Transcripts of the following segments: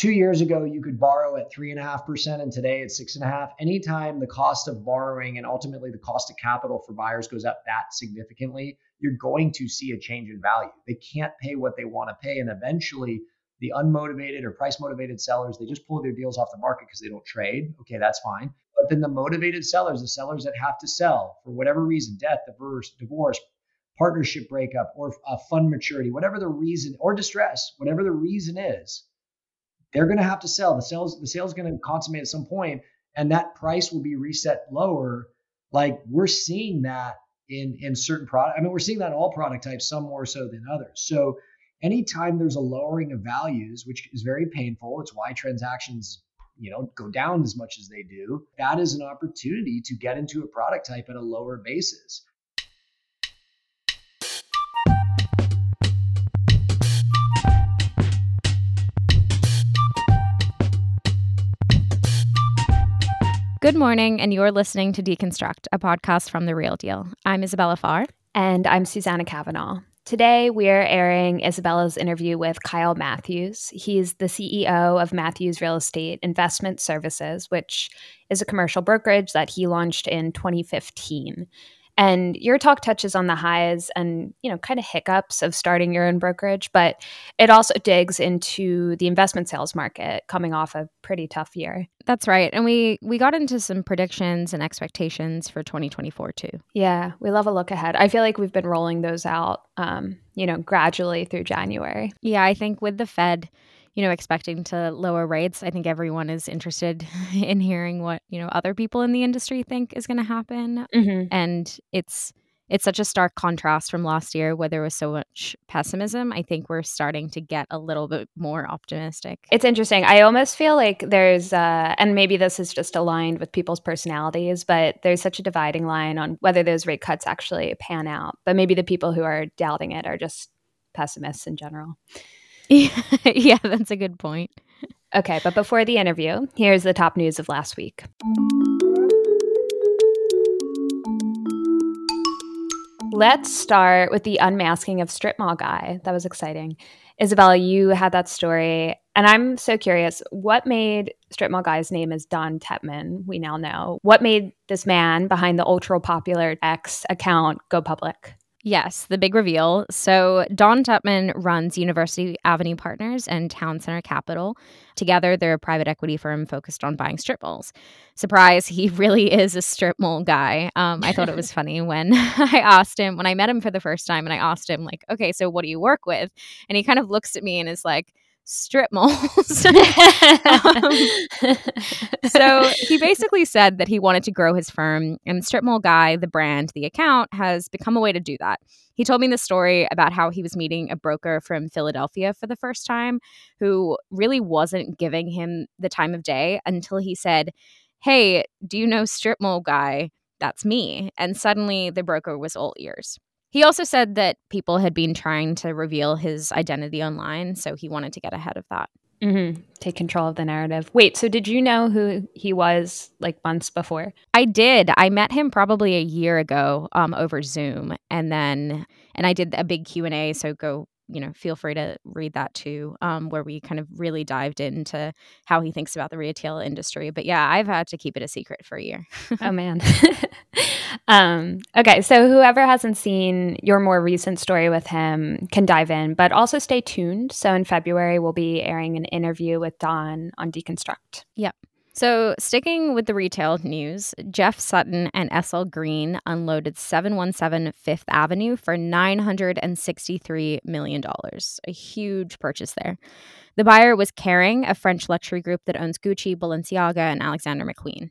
two years ago you could borrow at three and a half percent and today it's six and a half. Anytime the cost of borrowing and ultimately the cost of capital for buyers goes up that significantly you're going to see a change in value. They can't pay what they want to pay and eventually the unmotivated or price motivated sellers they just pull their deals off the market because they don't trade. Okay that's fine. But then the motivated sellers the sellers that have to sell for whatever reason death divorce divorce partnership breakup or a fund maturity whatever the reason or distress whatever the reason is they're going to have to sell. The sales the sales going to consummate at some point, and that price will be reset lower. Like we're seeing that in in certain product. I mean, we're seeing that in all product types, some more so than others. So anytime there's a lowering of values, which is very painful, it's why transactions you know go down as much as they do. That is an opportunity to get into a product type at a lower basis. Good morning, and you're listening to Deconstruct, a podcast from The Real Deal. I'm Isabella Farr. And I'm Susanna Kavanaugh. Today, we're airing Isabella's interview with Kyle Matthews. He's the CEO of Matthews Real Estate Investment Services, which is a commercial brokerage that he launched in 2015. And your talk touches on the highs and, you know, kind of hiccups of starting your own brokerage, but it also digs into the investment sales market coming off a pretty tough year. That's right. And we we got into some predictions and expectations for 2024 too. Yeah, we love a look ahead. I feel like we've been rolling those out um, you know, gradually through January. Yeah, I think with the Fed you know, expecting to lower rates. I think everyone is interested in hearing what, you know, other people in the industry think is going to happen. Mm-hmm. And it's it's such a stark contrast from last year where there was so much pessimism. I think we're starting to get a little bit more optimistic. It's interesting. I almost feel like there's, uh, and maybe this is just aligned with people's personalities, but there's such a dividing line on whether those rate cuts actually pan out. But maybe the people who are doubting it are just pessimists in general. yeah, that's a good point. Okay, but before the interview, here's the top news of last week. Let's start with the unmasking of Strip Mall Guy. That was exciting. Isabella, you had that story, and I'm so curious. What made Strip Mall Guy's name is Don Tepman? We now know. What made this man behind the ultra popular X account go public? Yes, the big reveal. So, Don Tepman runs University Avenue Partners and Town Center Capital. Together, they're a private equity firm focused on buying strip malls. Surprise, he really is a strip mall guy. Um, I thought it was funny when I asked him, when I met him for the first time, and I asked him, like, okay, so what do you work with? And he kind of looks at me and is like, strip malls. um, so he basically said that he wanted to grow his firm, and Strip Mall Guy, the brand, the account, has become a way to do that. He told me the story about how he was meeting a broker from Philadelphia for the first time who really wasn't giving him the time of day until he said, Hey, do you know Strip Mall Guy? That's me. And suddenly the broker was all ears. He also said that people had been trying to reveal his identity online, so he wanted to get ahead of that. Mm-hmm. Take control of the narrative. Wait, so did you know who he was like months before? I did. I met him probably a year ago um, over Zoom, and then and I did a big Q and A. So go you know, feel free to read that too, um, where we kind of really dived into how he thinks about the retail industry. But yeah, I've had to keep it a secret for a year. oh man. um, okay, so whoever hasn't seen your more recent story with him can dive in, but also stay tuned. So in February, we'll be airing an interview with Don on Deconstruct. Yep. So, sticking with the retail news, Jeff Sutton and SL Green unloaded 717 Fifth Avenue for $963 million. A huge purchase there. The buyer was Kering, a French luxury group that owns Gucci, Balenciaga, and Alexander McQueen.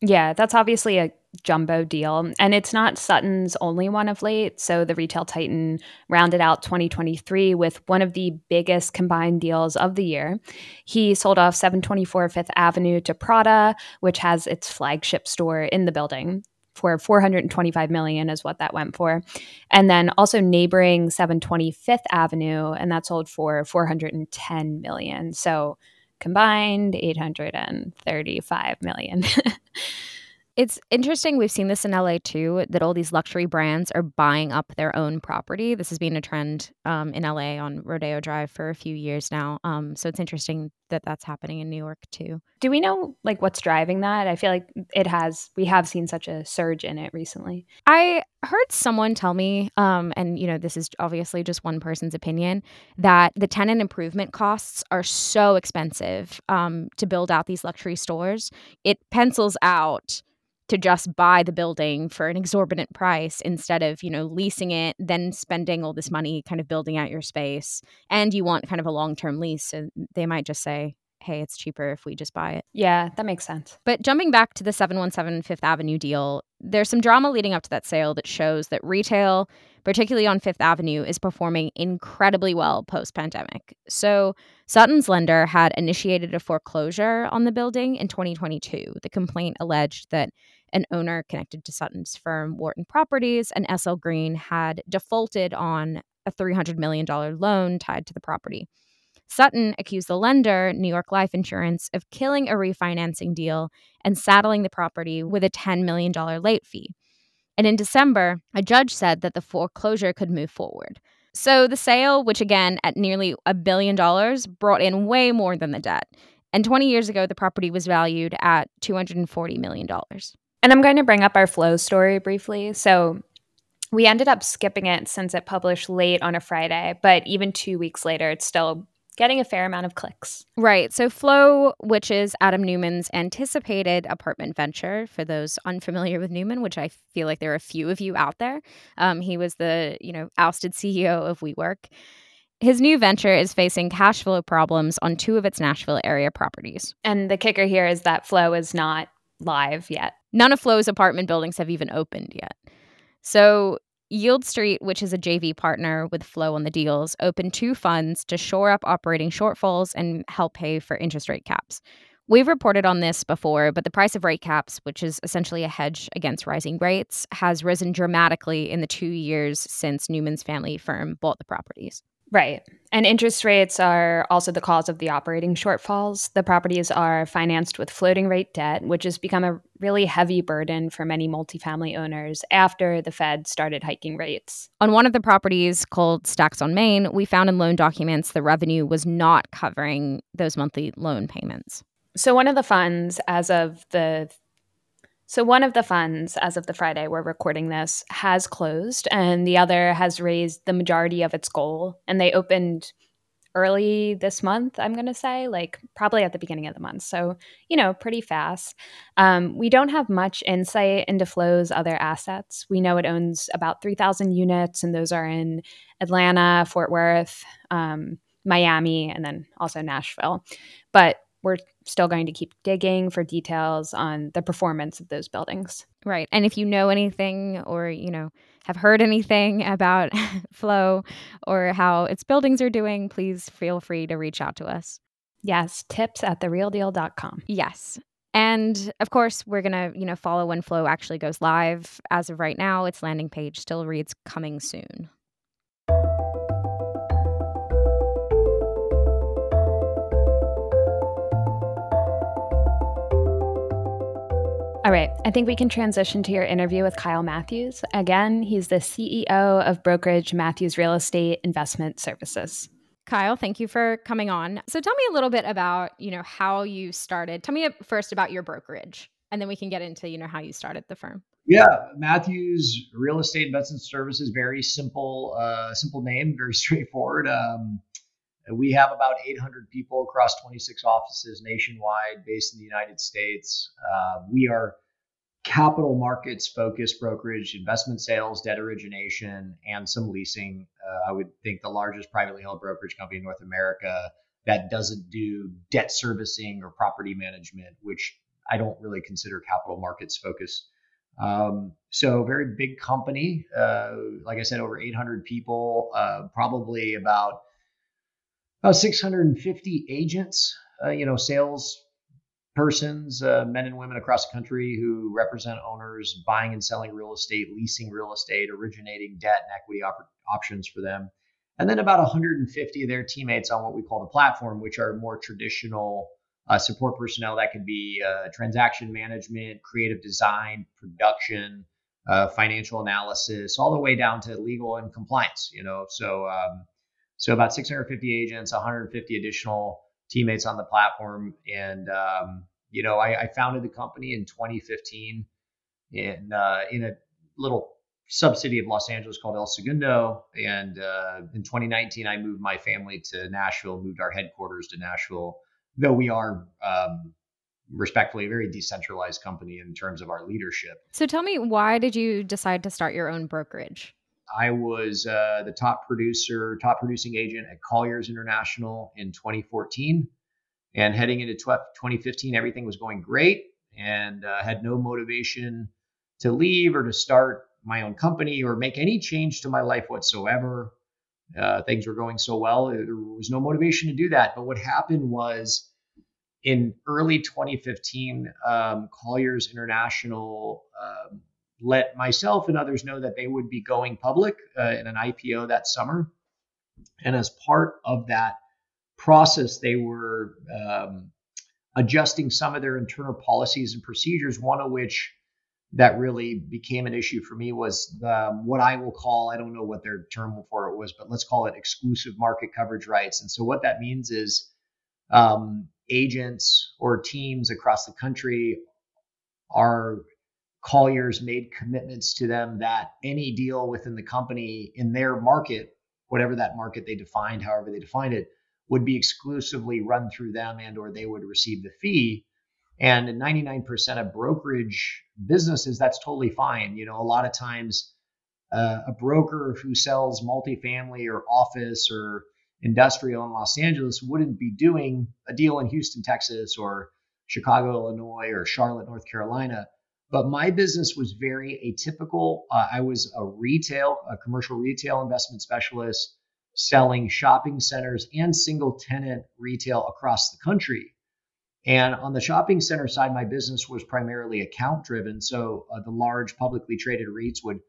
Yeah, that's obviously a jumbo deal. And it's not Sutton's only one of late. So the retail titan rounded out 2023 with one of the biggest combined deals of the year. He sold off 724 Fifth Avenue to Prada, which has its flagship store in the building for 425 million is what that went for. And then also neighboring 725th Avenue and that sold for 410 million. So combined 835 million. It's interesting. We've seen this in LA too, that all these luxury brands are buying up their own property. This has been a trend um, in LA on Rodeo Drive for a few years now. Um, so it's interesting that that's happening in New York too. Do we know like what's driving that? I feel like it has. We have seen such a surge in it recently. I heard someone tell me, um, and you know, this is obviously just one person's opinion, that the tenant improvement costs are so expensive um, to build out these luxury stores. It pencils out to just buy the building for an exorbitant price instead of you know leasing it then spending all this money kind of building out your space and you want kind of a long-term lease so they might just say hey it's cheaper if we just buy it. Yeah that makes sense. But jumping back to the 717 fifth avenue deal there's some drama leading up to that sale that shows that retail particularly on fifth avenue is performing incredibly well post-pandemic. So sutton's lender had initiated a foreclosure on the building in 2022 the complaint alleged that an owner connected to Sutton's firm, Wharton Properties, and SL Green had defaulted on a $300 million loan tied to the property. Sutton accused the lender, New York Life Insurance, of killing a refinancing deal and saddling the property with a $10 million late fee. And in December, a judge said that the foreclosure could move forward. So the sale, which again at nearly a billion dollars, brought in way more than the debt. And 20 years ago, the property was valued at $240 million. And I'm going to bring up our flow story briefly. So we ended up skipping it since it published late on a Friday, but even two weeks later, it's still getting a fair amount of clicks. Right. So Flow, which is Adam Neumann's anticipated apartment venture, for those unfamiliar with Neumann, which I feel like there are a few of you out there. Um, he was the you know ousted CEO of WeWork. His new venture is facing cash flow problems on two of its Nashville area properties. And the kicker here is that Flow is not live yet. None of Flow's apartment buildings have even opened yet. So, Yieldstreet, which is a JV partner with Flow on the deals, opened two funds to shore up operating shortfalls and help pay for interest rate caps. We've reported on this before, but the price of rate caps, which is essentially a hedge against rising rates, has risen dramatically in the two years since Neumann's family firm bought the properties. Right. And interest rates are also the cause of the operating shortfalls. The properties are financed with floating rate debt, which has become a really heavy burden for many multifamily owners after the Fed started hiking rates. On one of the properties called Stacks on Main, we found in loan documents the revenue was not covering those monthly loan payments. So, one of the funds, as of the so, one of the funds, as of the Friday we're recording this, has closed, and the other has raised the majority of its goal. And they opened early this month, I'm going to say, like probably at the beginning of the month. So, you know, pretty fast. Um, we don't have much insight into Flow's other assets. We know it owns about 3,000 units, and those are in Atlanta, Fort Worth, um, Miami, and then also Nashville. But we're still going to keep digging for details on the performance of those buildings. Right. And if you know anything or, you know, have heard anything about Flow or how its buildings are doing, please feel free to reach out to us. Yes, tips at therealdeal.com. Yes. And of course, we're going to, you know, follow when Flow actually goes live. As of right now, its landing page still reads coming soon. All right, I think we can transition to your interview with Kyle Matthews. Again, he's the CEO of brokerage Matthews Real Estate Investment Services. Kyle, thank you for coming on. So tell me a little bit about, you know, how you started. Tell me first about your brokerage and then we can get into, you know, how you started the firm. Yeah, Matthews Real Estate Investment Services, very simple, uh, simple name, very straightforward. Um, we have about 800 people across 26 offices nationwide based in the United States. Uh, we are capital markets focused brokerage, investment sales, debt origination, and some leasing. Uh, I would think the largest privately held brokerage company in North America that doesn't do debt servicing or property management, which I don't really consider capital markets focused. Um, so very big company. Uh, like I said, over 800 people, uh, probably about about 650 agents, uh, you know, sales persons, uh, men and women across the country who represent owners buying and selling real estate, leasing real estate, originating debt and equity op- options for them. And then about 150 of their teammates on what we call the platform, which are more traditional uh, support personnel that could be uh, transaction management, creative design, production, uh, financial analysis, all the way down to legal and compliance. You know, so um, so about 650 agents, 150 additional teammates on the platform, and um, you know, I, I, founded the company in 2015 in uh, in a little subcity of Los Angeles called El Segundo, and uh, in 2019 I moved my family to Nashville, moved our headquarters to Nashville though we are um, respectfully a very decentralized company in terms of our leadership. So tell me, why did you decide to start your own brokerage? I was uh, the top producer, top producing agent at Colliers International in 2014. And heading into 2015, everything was going great and uh, had no motivation to leave or to start my own company or make any change to my life whatsoever uh, things were going so well. There was no motivation to do that. But what happened was in early 2015, um, Colliers International um, let myself and others know that they would be going public uh, in an IPO that summer. And as part of that process, they were um, adjusting some of their internal policies and procedures, one of which that really became an issue for me was um, what I will call I don't know what their term for it was, but let's call it exclusive market coverage rights. And so what that means is um, agents or teams across the country are Colliers made commitments to them that any deal within the company in their market, whatever that market they defined, however they defined it, would be exclusively run through them and or they would receive the fee and in 99% of brokerage businesses, that's totally fine. You know, a lot of times uh, a broker who sells multifamily or office or industrial in Los Angeles wouldn't be doing a deal in Houston, Texas, or Chicago, Illinois, or Charlotte, North Carolina. But my business was very atypical. Uh, I was a retail, a commercial retail investment specialist selling shopping centers and single tenant retail across the country. And on the shopping center side, my business was primarily account driven. So uh, the large publicly traded REITs would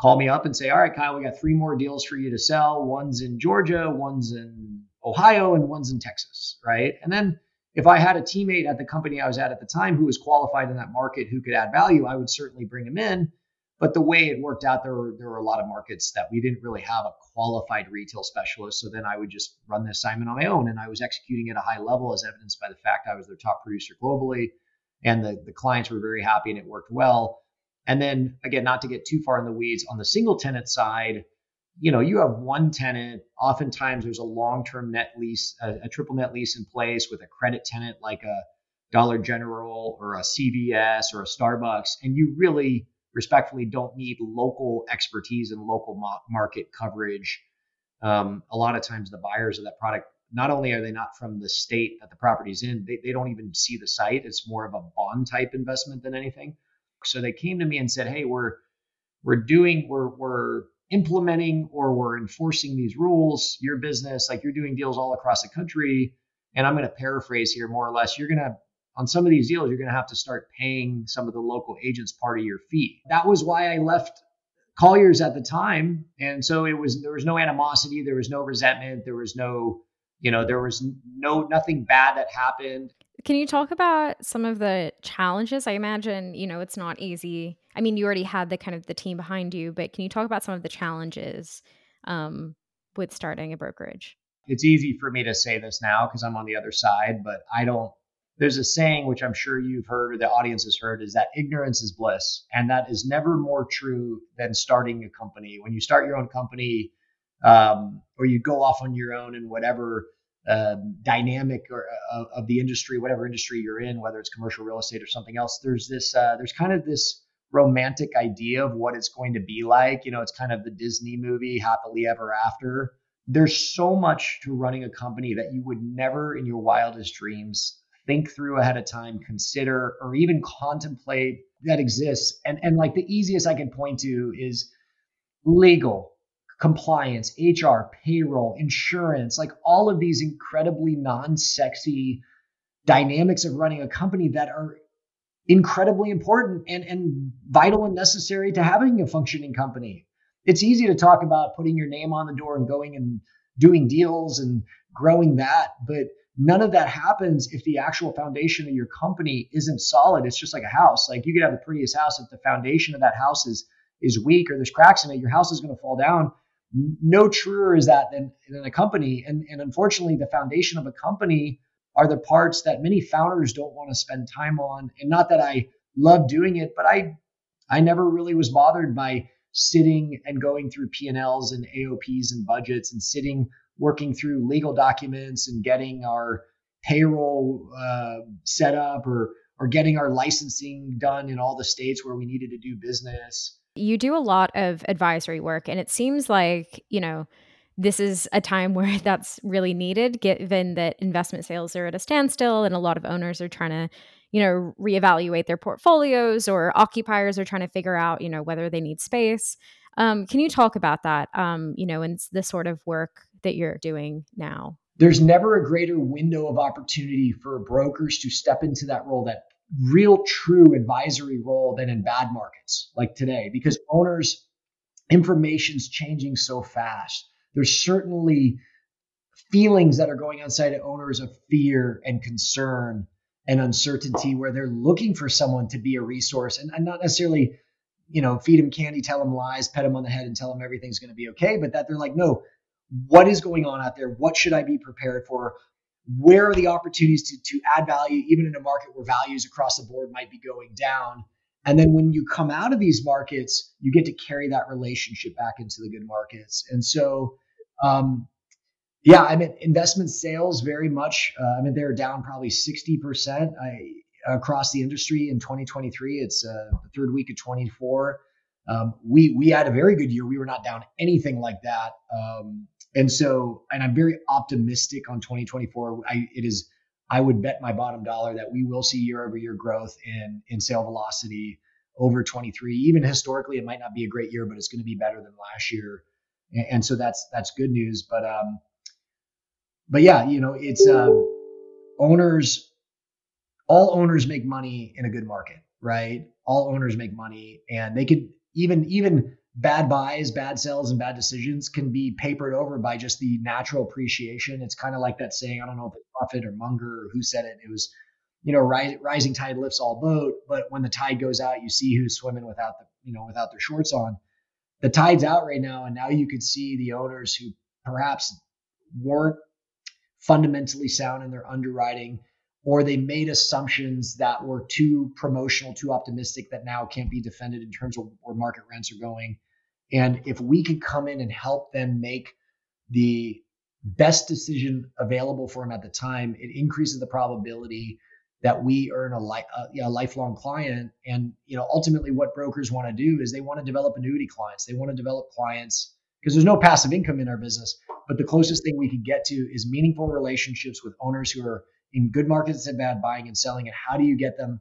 call me up and say, All right, Kyle, we got three more deals for you to sell. One's in Georgia, one's in Ohio, and one's in Texas. Right. And then if I had a teammate at the company I was at at the time who was qualified in that market who could add value, I would certainly bring him in. But the way it worked out, there were there were a lot of markets that we didn't really have a qualified retail specialist. So then I would just run the assignment on my own, and I was executing at a high level, as evidenced by the fact I was their top producer globally, and the the clients were very happy and it worked well. And then again, not to get too far in the weeds, on the single tenant side, you know, you have one tenant. Oftentimes, there's a long-term net lease, a, a triple net lease in place with a credit tenant like a Dollar General or a CVS or a Starbucks, and you really respectfully don't need local expertise and local market coverage. Um, a lot of times, the buyers of that product not only are they not from the state that the property's in, they, they don't even see the site. It's more of a bond type investment than anything. So they came to me and said, "Hey, we're we're doing we're we're implementing or we're enforcing these rules. Your business, like you're doing deals all across the country." And I'm going to paraphrase here more or less. You're going to on some of these deals, you're going to have to start paying some of the local agents part of your fee. That was why I left Colliers at the time. And so it was, there was no animosity, there was no resentment, there was no, you know, there was no, nothing bad that happened. Can you talk about some of the challenges? I imagine, you know, it's not easy. I mean, you already had the kind of the team behind you, but can you talk about some of the challenges um, with starting a brokerage? It's easy for me to say this now because I'm on the other side, but I don't there's a saying which I'm sure you've heard or the audience has heard is that ignorance is bliss. And that is never more true than starting a company. When you start your own company um, or you go off on your own in whatever uh, dynamic or, uh, of the industry, whatever industry you're in, whether it's commercial real estate or something else, there's this, uh, there's kind of this romantic idea of what it's going to be like. You know, it's kind of the Disney movie, happily ever after. There's so much to running a company that you would never in your wildest dreams think through ahead of time, consider, or even contemplate that exists. And and like the easiest I can point to is legal, compliance, HR, payroll, insurance, like all of these incredibly non-sexy dynamics of running a company that are incredibly important and, and vital and necessary to having a functioning company. It's easy to talk about putting your name on the door and going and doing deals and growing that, but none of that happens if the actual foundation of your company isn't solid. It's just like a house. Like you could have the prettiest house if the foundation of that house is is weak or there's cracks in it, your house is going to fall down. No truer is that than, than a company. And, and unfortunately, the foundation of a company are the parts that many founders don't want to spend time on. And not that I love doing it, but I I never really was bothered by sitting and going through P&Ls and AOPs and budgets and sitting working through legal documents and getting our payroll uh, set up or or getting our licensing done in all the states where we needed to do business. You do a lot of advisory work, and it seems like you know this is a time where that's really needed, given that investment sales are at a standstill and a lot of owners are trying to you know reevaluate their portfolios or occupiers are trying to figure out you know whether they need space um, can you talk about that um, you know and the sort of work that you're doing now? There's never a greater window of opportunity for brokers to step into that role, that real true advisory role than in bad markets like today, because owners, information's changing so fast. There's certainly feelings that are going inside of owners of fear and concern and uncertainty where they're looking for someone to be a resource and, and not necessarily you know feed them candy tell them lies pet them on the head and tell them everything's going to be okay but that they're like no what is going on out there? What should I be prepared for? Where are the opportunities to, to add value, even in a market where values across the board might be going down? And then when you come out of these markets, you get to carry that relationship back into the good markets. And so, um, yeah, I mean, investment sales very much, uh, I mean, they're down probably 60% I, across the industry in 2023. It's uh, the third week of 24. Um, we we had a very good year. We were not down anything like that. Um, and so, and I'm very optimistic on 2024. I, it is, I would bet my bottom dollar that we will see year over year growth in in sale velocity over 23. Even historically, it might not be a great year, but it's going to be better than last year. And, and so that's that's good news. But um, but yeah, you know, it's uh, owners. All owners make money in a good market, right? All owners make money, and they could even even bad buys, bad sells, and bad decisions can be papered over by just the natural appreciation. It's kind of like that saying, I don't know if it's Buffett or Munger or who said it. It was, you know, ri- rising tide lifts all boat, but when the tide goes out, you see who's swimming without the, you know, without their shorts on. The tide's out right now, and now you could see the owners who perhaps weren't fundamentally sound in their underwriting or they made assumptions that were too promotional, too optimistic that now can't be defended in terms of where market rents are going. And if we could come in and help them make the best decision available for them at the time, it increases the probability that we earn a, li- uh, a, a lifelong client. And you know, ultimately, what brokers want to do is they want to develop annuity clients. They want to develop clients because there's no passive income in our business. But the closest thing we could get to is meaningful relationships with owners who are in good markets and bad buying and selling. And how do you get them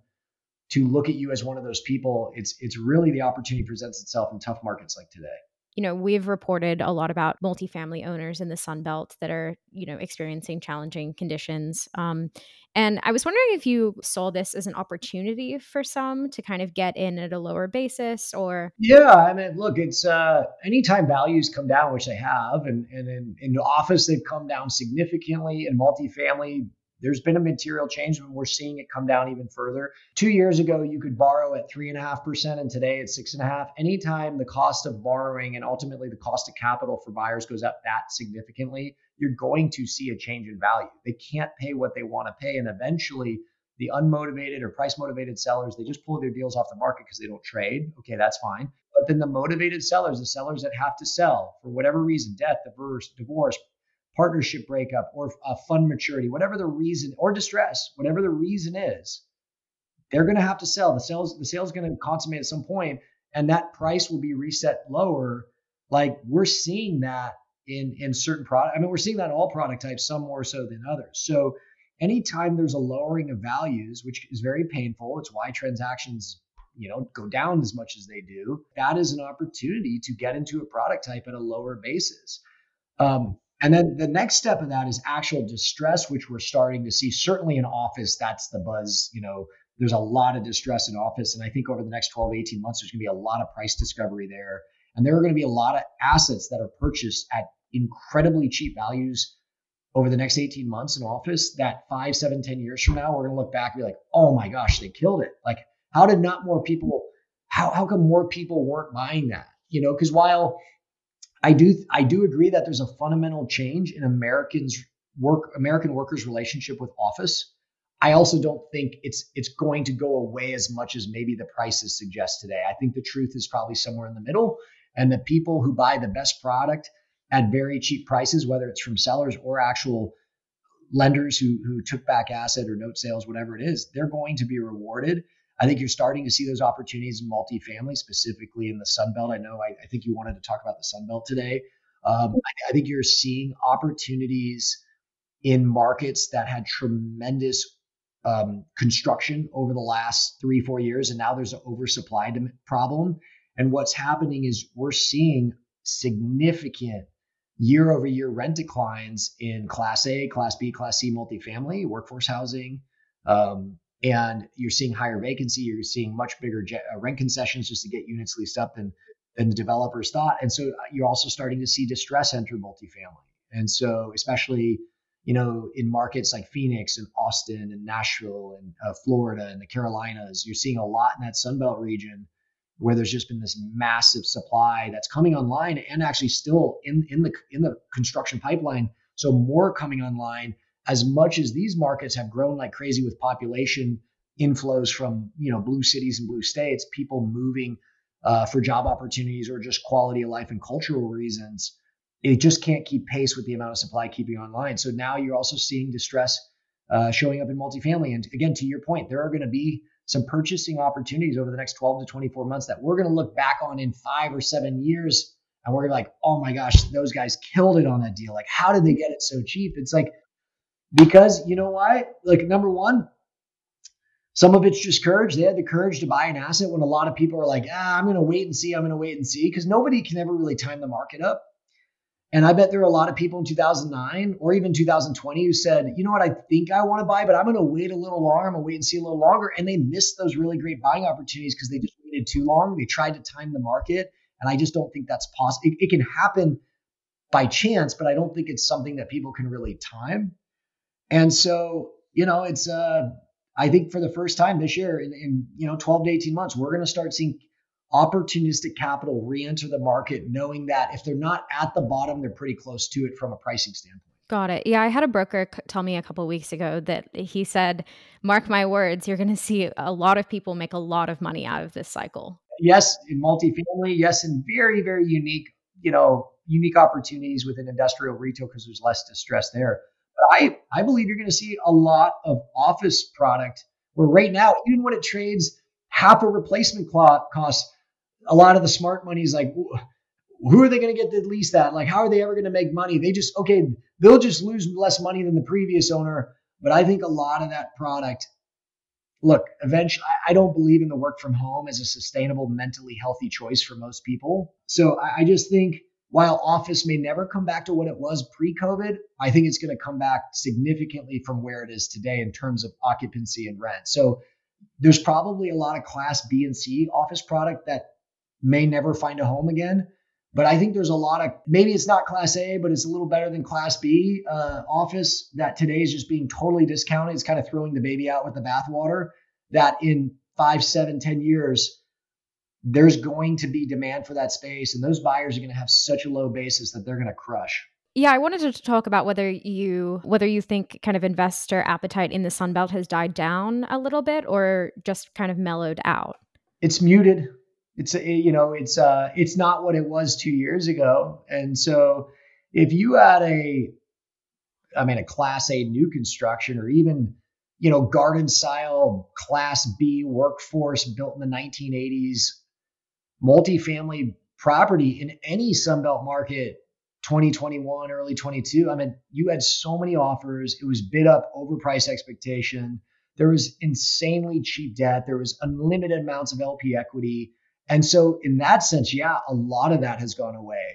to look at you as one of those people, it's it's really the opportunity presents itself in tough markets like today. You know, we've reported a lot about multifamily owners in the Sun Belt that are, you know, experiencing challenging conditions. Um, and I was wondering if you saw this as an opportunity for some to kind of get in at a lower basis or Yeah, I mean, look, it's uh anytime values come down, which they have, and, and in, in office they've come down significantly, in multifamily there's been a material change, and we're seeing it come down even further. Two years ago, you could borrow at three and a half percent, and today it's six and a half. Anytime the cost of borrowing and ultimately the cost of capital for buyers goes up that significantly, you're going to see a change in value. They can't pay what they want to pay, and eventually the unmotivated or price motivated sellers they just pull their deals off the market because they don't trade okay that's fine but then the motivated sellers the sellers that have to sell for whatever reason death divorce divorce partnership breakup or a fund maturity, whatever the reason, or distress, whatever the reason is, they're going to have to sell. The sales, the sale is going to consummate at some point, and that price will be reset lower. Like we're seeing that in in certain product. I mean, we're seeing that in all product types, some more so than others. So anytime there's a lowering of values, which is very painful, it's why transactions you know go down as much as they do. That is an opportunity to get into a product type at a lower basis. Um, and then the next step of that is actual distress, which we're starting to see. Certainly in office, that's the buzz. You know, there's a lot of distress in office. And I think over the next 12, 18 months, there's going to be a lot of price discovery there. And there are going to be a lot of assets that are purchased at incredibly cheap values over the next 18 months in office that five, seven, ten years from now, we're going to look back and be like, oh my gosh, they killed it. Like, how did not more people, how, how come more people weren't buying that? You know, because while I do, I do agree that there's a fundamental change in Americans work, American workers' relationship with office. I also don't think it's it's going to go away as much as maybe the prices suggest today. I think the truth is probably somewhere in the middle, and the people who buy the best product at very cheap prices, whether it's from sellers or actual lenders who, who took back asset or note sales, whatever it is, they're going to be rewarded. I think you're starting to see those opportunities in multifamily, specifically in the Sun Belt. I know I, I think you wanted to talk about the Sun Belt today. Um, I, I think you're seeing opportunities in markets that had tremendous um, construction over the last three, four years, and now there's an oversupply problem. And what's happening is we're seeing significant year over year rent declines in Class A, Class B, Class C multifamily, workforce housing. Um, and you're seeing higher vacancy. You're seeing much bigger uh, rent concessions just to get units leased up than, than the developers thought. And so uh, you're also starting to see distress enter multifamily. And so, especially, you know, in markets like Phoenix and Austin and Nashville and uh, Florida and the Carolinas, you're seeing a lot in that Sunbelt region where there's just been this massive supply that's coming online and actually still in, in the in the construction pipeline. So more coming online as much as these markets have grown like crazy with population inflows from you know blue cities and blue states, people moving uh, for job opportunities or just quality of life and cultural reasons, it just can't keep pace with the amount of supply keeping online. So now you're also seeing distress uh, showing up in multifamily. And again, to your point, there are going to be some purchasing opportunities over the next 12 to 24 months that we're going to look back on in five or seven years. And we're like, oh my gosh, those guys killed it on that deal. Like, how did they get it so cheap? It's like, because you know why? Like, number one, some of it's just courage. They had the courage to buy an asset when a lot of people are like, ah, I'm going to wait and see. I'm going to wait and see because nobody can ever really time the market up. And I bet there are a lot of people in 2009 or even 2020 who said, you know what, I think I want to buy, but I'm going to wait a little longer. I'm going to wait and see a little longer. And they missed those really great buying opportunities because they just waited too long. They tried to time the market. And I just don't think that's possible. It, it, can happen by chance, but I don't think it's something that people can really time. And so, you know, it's, uh, I think for the first time this year in, in you know, 12 to 18 months, we're going to start seeing opportunistic capital re-enter the market knowing that if they're not at the bottom they're pretty close to it from a pricing standpoint Got it. Yeah, I had a broker tell me a couple weeks ago that he said, "Mark my words, you're going to see a lot of people make a lot of money out of this cycle." Yes, in multifamily, yes, in very very unique, you know, unique opportunities within industrial retail because there's less distress there. I I believe you're going to see a lot of office product where right now even when it trades half a replacement cost a lot of the smart money is like, who are they going to get to lease that? Like, how are they ever going to make money? They just, okay, they'll just lose less money than the previous owner. But I think a lot of that product, look, eventually, I don't believe in the work from home as a sustainable, mentally healthy choice for most people. So I just think while office may never come back to what it was pre COVID, I think it's going to come back significantly from where it is today in terms of occupancy and rent. So there's probably a lot of class B and C office product that may never find a home again. But I think there's a lot of maybe it's not class A, but it's a little better than class B uh, office that today is just being totally discounted. It's kind of throwing the baby out with the bathwater. That in five, seven, ten years, there's going to be demand for that space, and those buyers are going to have such a low basis that they're going to crush. Yeah, I wanted to talk about whether you whether you think kind of investor appetite in the sun belt has died down a little bit or just kind of mellowed out. It's muted. It's you know it's uh it's not what it was two years ago, and so if you had a, I mean a Class A new construction or even you know garden style Class B workforce built in the 1980s, multifamily property in any Sunbelt market 2021, early 22. I mean, you had so many offers. It was bid up over price expectation. There was insanely cheap debt. There was unlimited amounts of LP equity. And so, in that sense, yeah, a lot of that has gone away.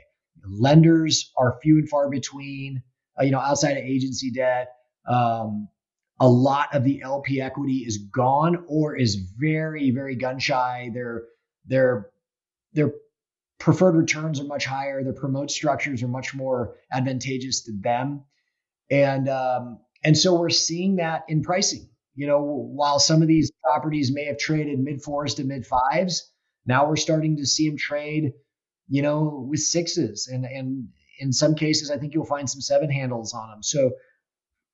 Lenders are few and far between. Uh, you know, outside of agency debt, um, a lot of the LP equity is gone or is very, very gun shy. Their their their preferred returns are much higher. Their promote structures are much more advantageous to them. And um, and so we're seeing that in pricing. You know, while some of these properties may have traded mid fours to mid fives, now we're starting to see them trade, you know, with sixes and and in some cases, I think you'll find some seven handles on them. So,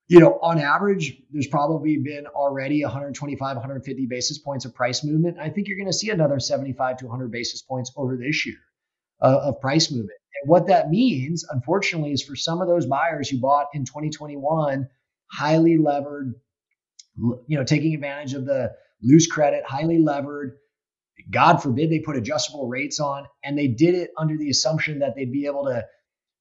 you know, on average, there's probably been already 125, 150 basis points of price movement. I think you're going to see another 75 to 100 basis points over this year uh, of price movement. And what that means, unfortunately, is for some of those buyers who bought in 2021, highly levered, you know, taking advantage of the loose credit, highly levered. God forbid they put adjustable rates on, and they did it under the assumption that they'd be able to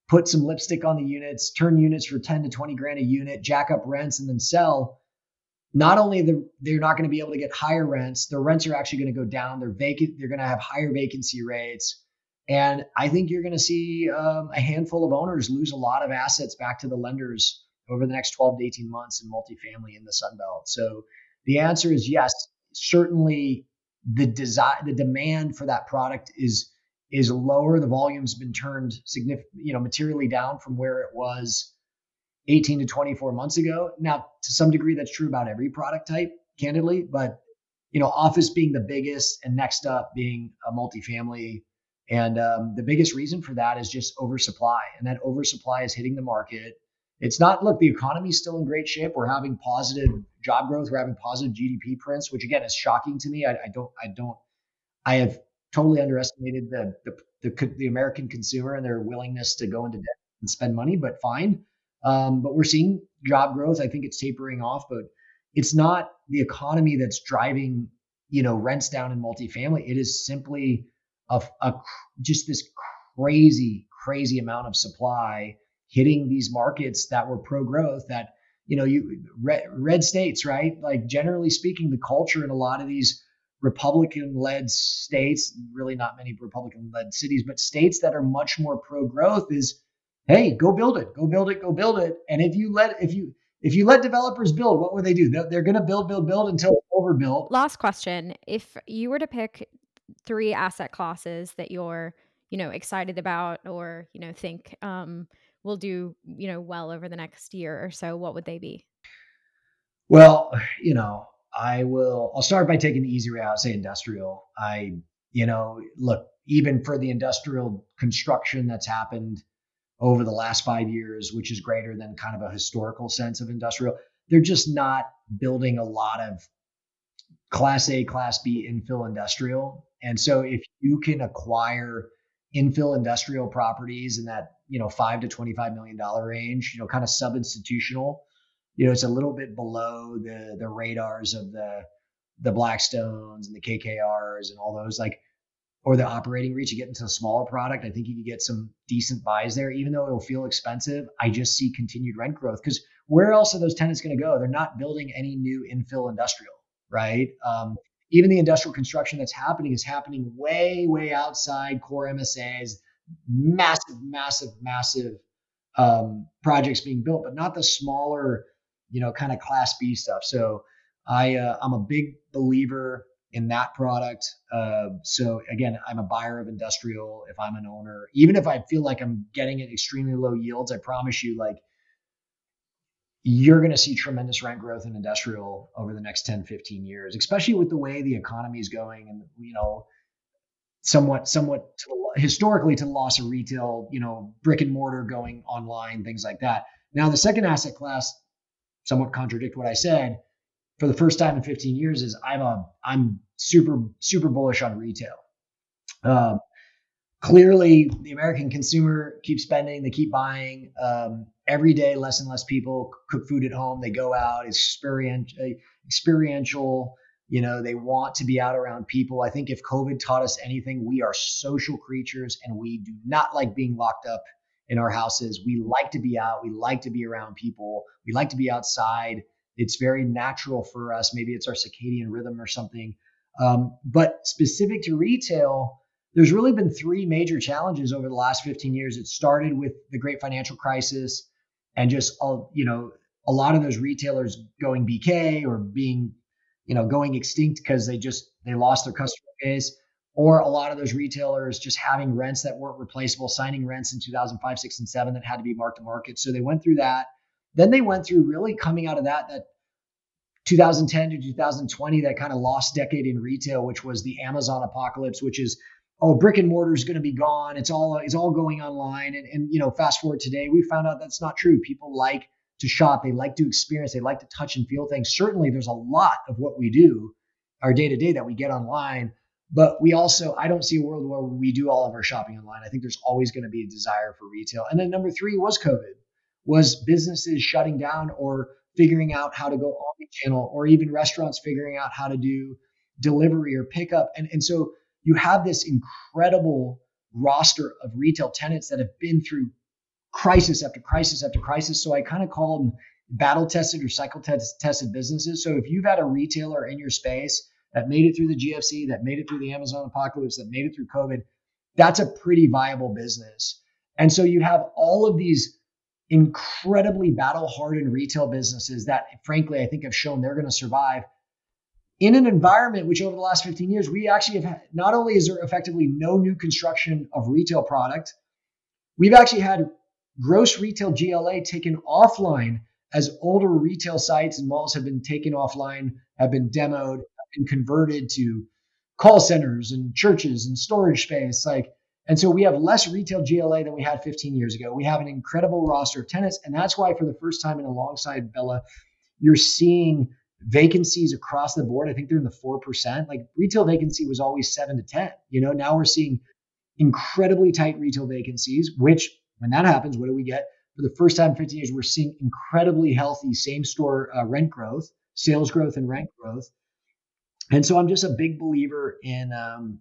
put some lipstick on the units, turn units for 10 to 20 grand a unit, jack up rents, and then sell. Not only the, they're not going to be able to get higher rents, their rents are actually going to go down. They're vacant. They're going to have higher vacancy rates, and I think you're going to see um, a handful of owners lose a lot of assets back to the lenders over the next 12 to 18 months in multifamily in the Sun Belt. So the answer is yes. Certainly, the desire, the demand for that product is is lower. The volume's been turned significant, you know, materially down from where it was 18 to 24 months ago. Now, to some degree, that's true about every product type, candidly, but you know, office being the biggest, and next up being a multifamily. And um, the biggest reason for that is just oversupply, and that oversupply is hitting the market. It's not look, the economy's still in great shape. We're having positive job growth. We're having positive GDP prints, which again is shocking to me. I, I don't, I don't, I have totally underestimated the, the, the the American consumer and their willingness to go into debt and spend money. But fine. Um, but we're seeing job growth. I think it's tapering off, but it's not the economy that's driving you know rents down in multifamily. It is simply a, a just this crazy crazy amount of supply hitting these markets that were pro growth that you know you red, red states right like generally speaking the culture in a lot of these Republican led states, really not many Republican led cities, but states that are much more pro growth is hey, go build it, go build it, go build it. And if you let if you if you let developers build, what would they do? They're, they're going to build, build, build until it's overbuilt. Last question: If you were to pick three asset classes that you're, you know, excited about, or you know, think um, will do, you know, well over the next year or so, what would they be? Well, you know, I will, I'll start by taking the easy route, say industrial. I, you know, look, even for the industrial construction that's happened over the last five years, which is greater than kind of a historical sense of industrial, they're just not building a lot of class A, class B infill industrial. And so if you can acquire infill industrial properties in that, you know, five to $25 million range, you know, kind of sub institutional, you know, it's a little bit below the the radars of the the Blackstones and the KKRs and all those like or the operating REITs You get into a smaller product. I think you can get some decent buys there, even though it'll feel expensive. I just see continued rent growth because where else are those tenants going to go? They're not building any new infill industrial, right? Um, even the industrial construction that's happening is happening way, way outside core MSAs, massive, massive, massive um, projects being built, but not the smaller you know, kind of class B stuff. So I uh, I'm a big believer in that product. Uh, so again, I'm a buyer of industrial. If I'm an owner, even if I feel like I'm getting at extremely low yields, I promise you, like you're going to see tremendous rent growth in industrial over the next 10, 15 years, especially with the way the economy is going and, you know, somewhat, somewhat to historically to the loss of retail, you know, brick and mortar going online, things like that. Now, the second asset class somewhat contradict what I said, for the first time in 15 years is I'm a I'm super super bullish on retail. Uh, clearly, the American consumer keeps spending, they keep buying. Um, every day, less and less people cook food at home. They go out, experiential, experiential. You know, they want to be out around people. I think if COVID taught us anything, we are social creatures and we do not like being locked up in our houses. We like to be out. We like to be around people. We like to be outside. It's very natural for us. Maybe it's our circadian rhythm or something. Um, but specific to retail, there's really been three major challenges over the last 15 years. It started with the great financial crisis and just, you know, a lot of those retailers going BK or being, you know, going extinct because they just, they lost their customer base or a lot of those retailers just having rents that weren't replaceable, signing rents in 2005, six, and seven that had to be marked to market. So they went through that. Then they went through really coming out of that, that 2010 to 2020, that kind of lost decade in retail, which was the Amazon apocalypse, which is oh brick and mortar is going to be gone. It's all it's all going online. And, and you know fast forward today we found out that's not true. People like to shop. They like to experience. They like to touch and feel things. Certainly there's a lot of what we do our day to day that we get online but we also i don't see a world where we do all of our shopping online i think there's always going to be a desire for retail and then number three was covid was businesses shutting down or figuring out how to go omni-channel or even restaurants figuring out how to do delivery or pickup and, and so you have this incredible roster of retail tenants that have been through crisis after crisis after crisis. So I kind of call them battle tested or cycle tested businesses. So if you've had a retailer in your space that made it through the GFC, that made it through the Amazon apocalypse, that made it through COVID, that's a pretty viable business. And so you have all of these incredibly battle hardened retail businesses that, frankly, I think have shown they're going to survive in an environment which over the last 15 years we actually have had, not only is there effectively no new construction of retail product we've actually had gross retail gla taken offline as older retail sites and malls have been taken offline have been demoed been converted to call centers and churches and storage space like and so we have less retail gla than we had 15 years ago we have an incredible roster of tenants and that's why for the first time in alongside bella you're seeing vacancies across the board. I think they're in the 4%. Like retail vacancy was always 7 to 10. You know, now we're seeing incredibly tight retail vacancies, which when that happens, what do we get? For the first time in 15 years, we're seeing incredibly healthy same store uh, rent growth, sales growth, and rent growth. And so I'm just a big believer in um,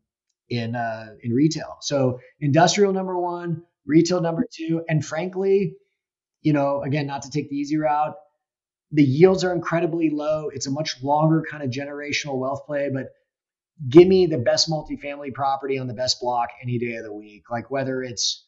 in uh, in retail. So industrial number one, retail number two, and frankly, you know, again, not to take the easy route, the yields are incredibly low. It's a much longer kind of generational wealth play, but give me the best multifamily property on the best block any day of the week. Like whether it's,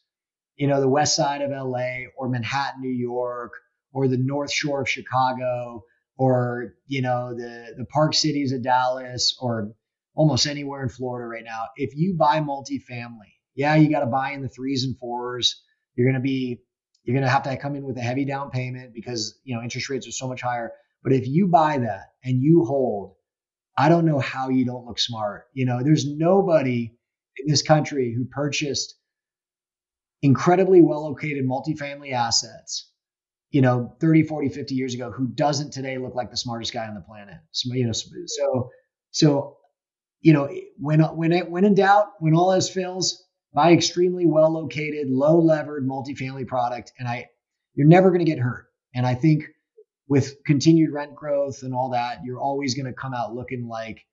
you know, the west side of LA or Manhattan, New York, or the North Shore of Chicago, or, you know, the, the park cities of Dallas, or almost anywhere in Florida right now. If you buy multifamily, yeah, you got to buy in the threes and fours. You're going to be you're going to have to come in with a heavy down payment because you know interest rates are so much higher. But if you buy that and you hold, I don't know how you don't look smart. You know, there's nobody in this country who purchased incredibly well located multifamily assets, you know, 30, 40, 50 years ago who doesn't today look like the smartest guy on the planet. So, you know, so, so, you know, when, when, it, when in doubt, when all else fails, buy extremely well located, low levered multifamily product, and I you're never going to get hurt. And I think with continued rent growth and all that, you're always going to come out looking like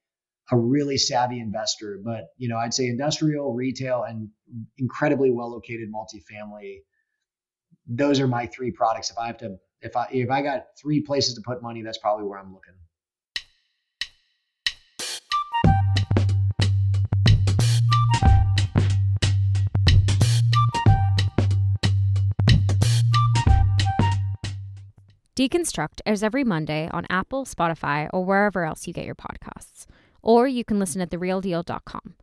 a really savvy investor. But you know, I'd say industrial, retail, and incredibly well located multifamily. Those are my three products. If I have to, if I if I got three places to put money, that's probably where I'm looking. Deconstruct airs every Monday on Apple, Spotify, or wherever else you get your podcasts. Or you can listen at therealdeal.com.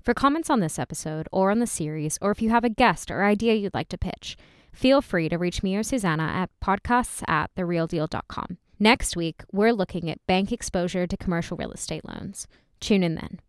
For comments on this episode or on the series, or if you have a guest or idea you'd like to pitch, feel free to reach me or Susanna at podcasts at therealdeal.com. Next week, we're looking at bank exposure to commercial real estate loans. Tune in then.